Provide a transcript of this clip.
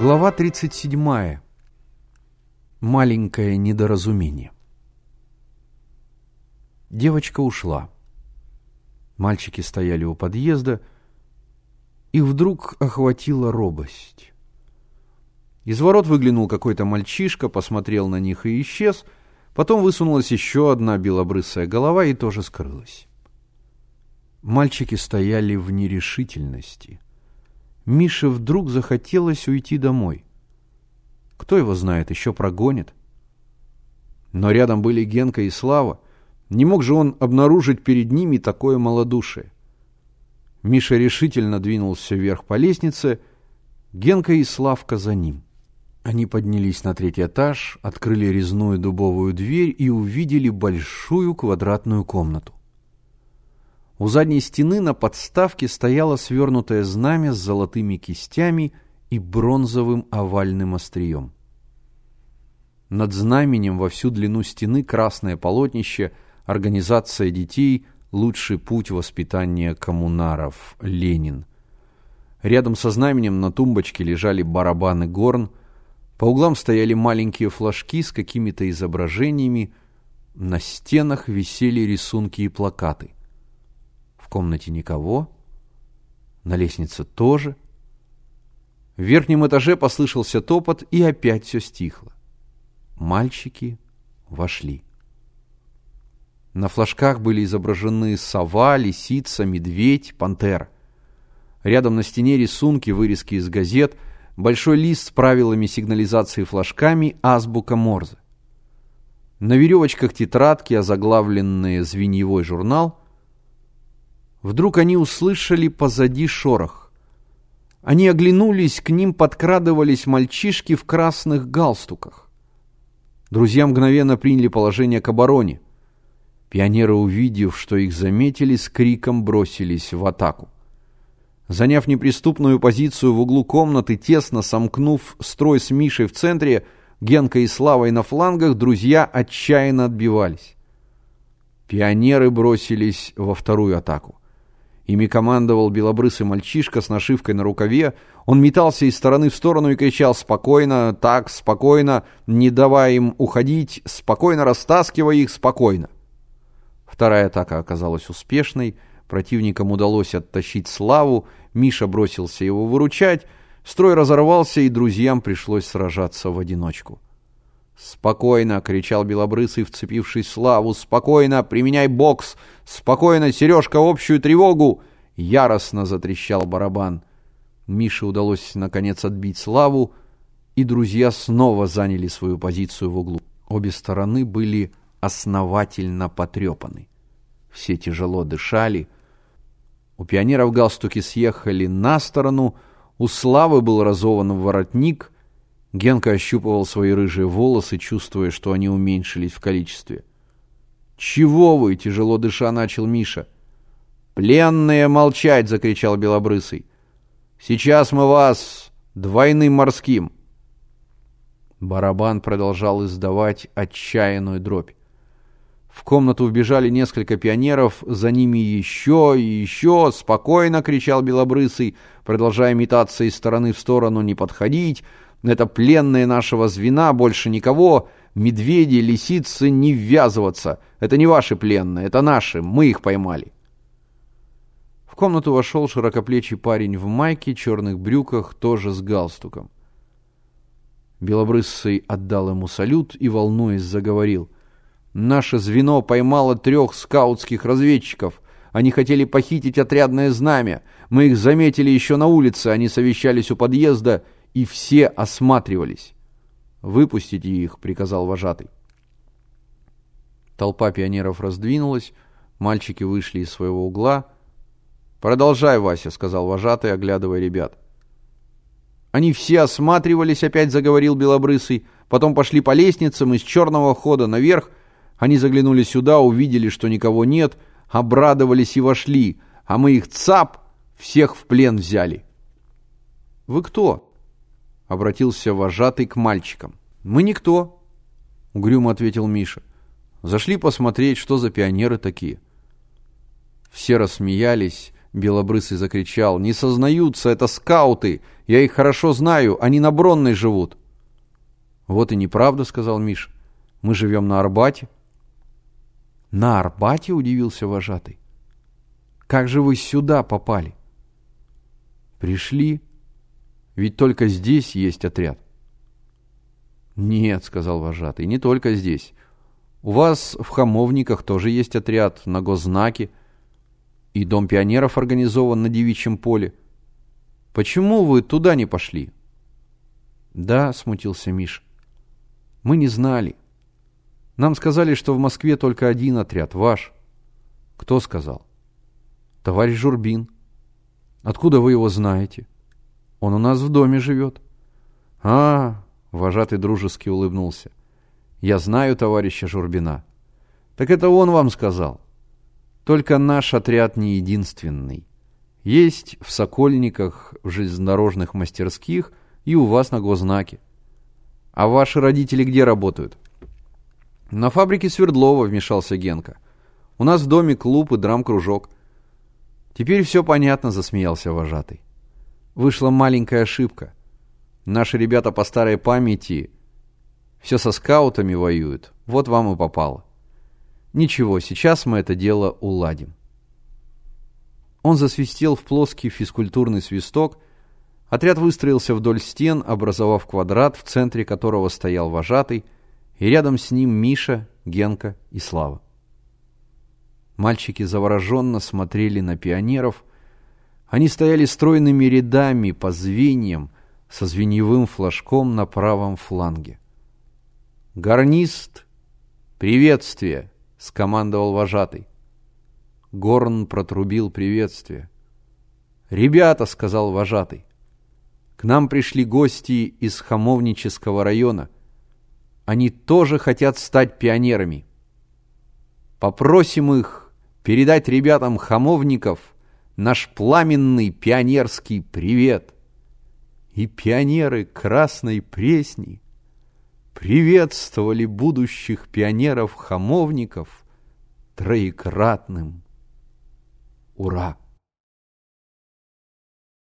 Глава 37. Маленькое недоразумение. Девочка ушла. Мальчики стояли у подъезда, и вдруг охватила робость. Из ворот выглянул какой-то мальчишка, посмотрел на них и исчез, потом высунулась еще одна белобрысая голова и тоже скрылась. Мальчики стояли в нерешительности – Мише вдруг захотелось уйти домой. Кто его знает, еще прогонит. Но рядом были Генка и Слава. Не мог же он обнаружить перед ними такое малодушие. Миша решительно двинулся вверх по лестнице, Генка и Славка за ним. Они поднялись на третий этаж, открыли резную дубовую дверь и увидели большую квадратную комнату. У задней стены на подставке стояло свернутое знамя с золотыми кистями и бронзовым овальным острием. Над знаменем во всю длину стены красное полотнище «Организация детей. Лучший путь воспитания коммунаров. Ленин». Рядом со знаменем на тумбочке лежали барабаны горн, по углам стояли маленькие флажки с какими-то изображениями, на стенах висели рисунки и плакаты – комнате никого, на лестнице тоже. В верхнем этаже послышался топот, и опять все стихло. Мальчики вошли. На флажках были изображены сова, лисица, медведь, пантера. Рядом на стене рисунки, вырезки из газет, большой лист с правилами сигнализации флажками, азбука Морзе. На веревочках тетрадки, озаглавленные «Звеньевой журнал», Вдруг они услышали позади шорох. Они оглянулись, к ним подкрадывались мальчишки в красных галстуках. Друзья мгновенно приняли положение к обороне. Пионеры, увидев, что их заметили, с криком бросились в атаку. Заняв неприступную позицию в углу комнаты, тесно сомкнув строй с Мишей в центре, Генкой и Славой на флангах, друзья отчаянно отбивались. Пионеры бросились во вторую атаку. Ими командовал белобрысый мальчишка с нашивкой на рукаве. Он метался из стороны в сторону и кричал «Спокойно, так, спокойно, не давай им уходить, спокойно растаскивай их, спокойно». Вторая атака оказалась успешной. Противникам удалось оттащить Славу. Миша бросился его выручать. Строй разорвался, и друзьям пришлось сражаться в одиночку. «Спокойно!» — кричал Белобрысый, вцепившись в Славу. «Спокойно! Применяй бокс! Спокойно! Сережка, общую тревогу!» Яростно затрещал барабан. Мише удалось, наконец, отбить Славу, и друзья снова заняли свою позицию в углу. Обе стороны были основательно потрепаны. Все тяжело дышали. У пионеров галстуки съехали на сторону, у Славы был разован воротник — Генка ощупывал свои рыжие волосы, чувствуя, что они уменьшились в количестве. «Чего вы?» — тяжело дыша начал Миша. «Пленные молчать!» — закричал Белобрысый. «Сейчас мы вас двойным морским!» Барабан продолжал издавать отчаянную дробь. В комнату вбежали несколько пионеров, за ними еще и еще. «Спокойно!» — кричал Белобрысый, продолжая метаться из стороны в сторону, «не подходить!» Это пленные нашего звена, больше никого. Медведи, лисицы, не ввязываться. Это не ваши пленные, это наши, мы их поймали. В комнату вошел широкоплечий парень в майке, черных брюках, тоже с галстуком. Белобрысый отдал ему салют и, волнуясь, заговорил. «Наше звено поймало трех скаутских разведчиков. Они хотели похитить отрядное знамя. Мы их заметили еще на улице, они совещались у подъезда и все осматривались. «Выпустите их», — приказал вожатый. Толпа пионеров раздвинулась, мальчики вышли из своего угла. «Продолжай, Вася», — сказал вожатый, оглядывая ребят. «Они все осматривались», — опять заговорил Белобрысый. «Потом пошли по лестницам из черного хода наверх. Они заглянули сюда, увидели, что никого нет, обрадовались и вошли, а мы их цап, всех в плен взяли». «Вы кто?» Обратился вожатый к мальчикам. «Мы никто», — угрюмо ответил Миша. «Зашли посмотреть, что за пионеры такие». Все рассмеялись, Белобрысый закричал. «Не сознаются, это скауты! Я их хорошо знаю, они на Бронной живут!» «Вот и неправда», — сказал Миш. «Мы живем на Арбате». «На Арбате?» — удивился вожатый. «Как же вы сюда попали?» «Пришли. Ведь только здесь есть отряд». «Нет», — сказал вожатый, — «не только здесь. У вас в Хамовниках тоже есть отряд на госзнаке, и Дом пионеров организован на девичьем поле. Почему вы туда не пошли?» «Да», — смутился Миш, — «мы не знали. Нам сказали, что в Москве только один отряд, ваш». «Кто сказал?» «Товарищ Журбин». «Откуда вы его знаете?» «Он у нас в доме живет». «А, Вожатый дружески улыбнулся. «Я знаю товарища Журбина». «Так это он вам сказал». «Только наш отряд не единственный. Есть в Сокольниках, в железнодорожных мастерских и у вас на гознаке. А ваши родители где работают?» «На фабрике Свердлова», — вмешался Генка. «У нас в доме клуб и драм-кружок». «Теперь все понятно», — засмеялся вожатый. «Вышла маленькая ошибка». Наши ребята по старой памяти все со скаутами воюют. Вот вам и попало. Ничего, сейчас мы это дело уладим. Он засвистел в плоский физкультурный свисток. Отряд выстроился вдоль стен, образовав квадрат, в центре которого стоял вожатый, и рядом с ним Миша, Генка и Слава. Мальчики завороженно смотрели на пионеров. Они стояли стройными рядами по звеньям, со звеньевым флажком на правом фланге. «Гарнист! Приветствие!» — скомандовал вожатый. Горн протрубил приветствие. «Ребята!» — сказал вожатый. «К нам пришли гости из Хамовнического района. Они тоже хотят стать пионерами. Попросим их передать ребятам хамовников наш пламенный пионерский привет» и пионеры Красной Пресни приветствовали будущих пионеров-хамовников троекратным «Ура!».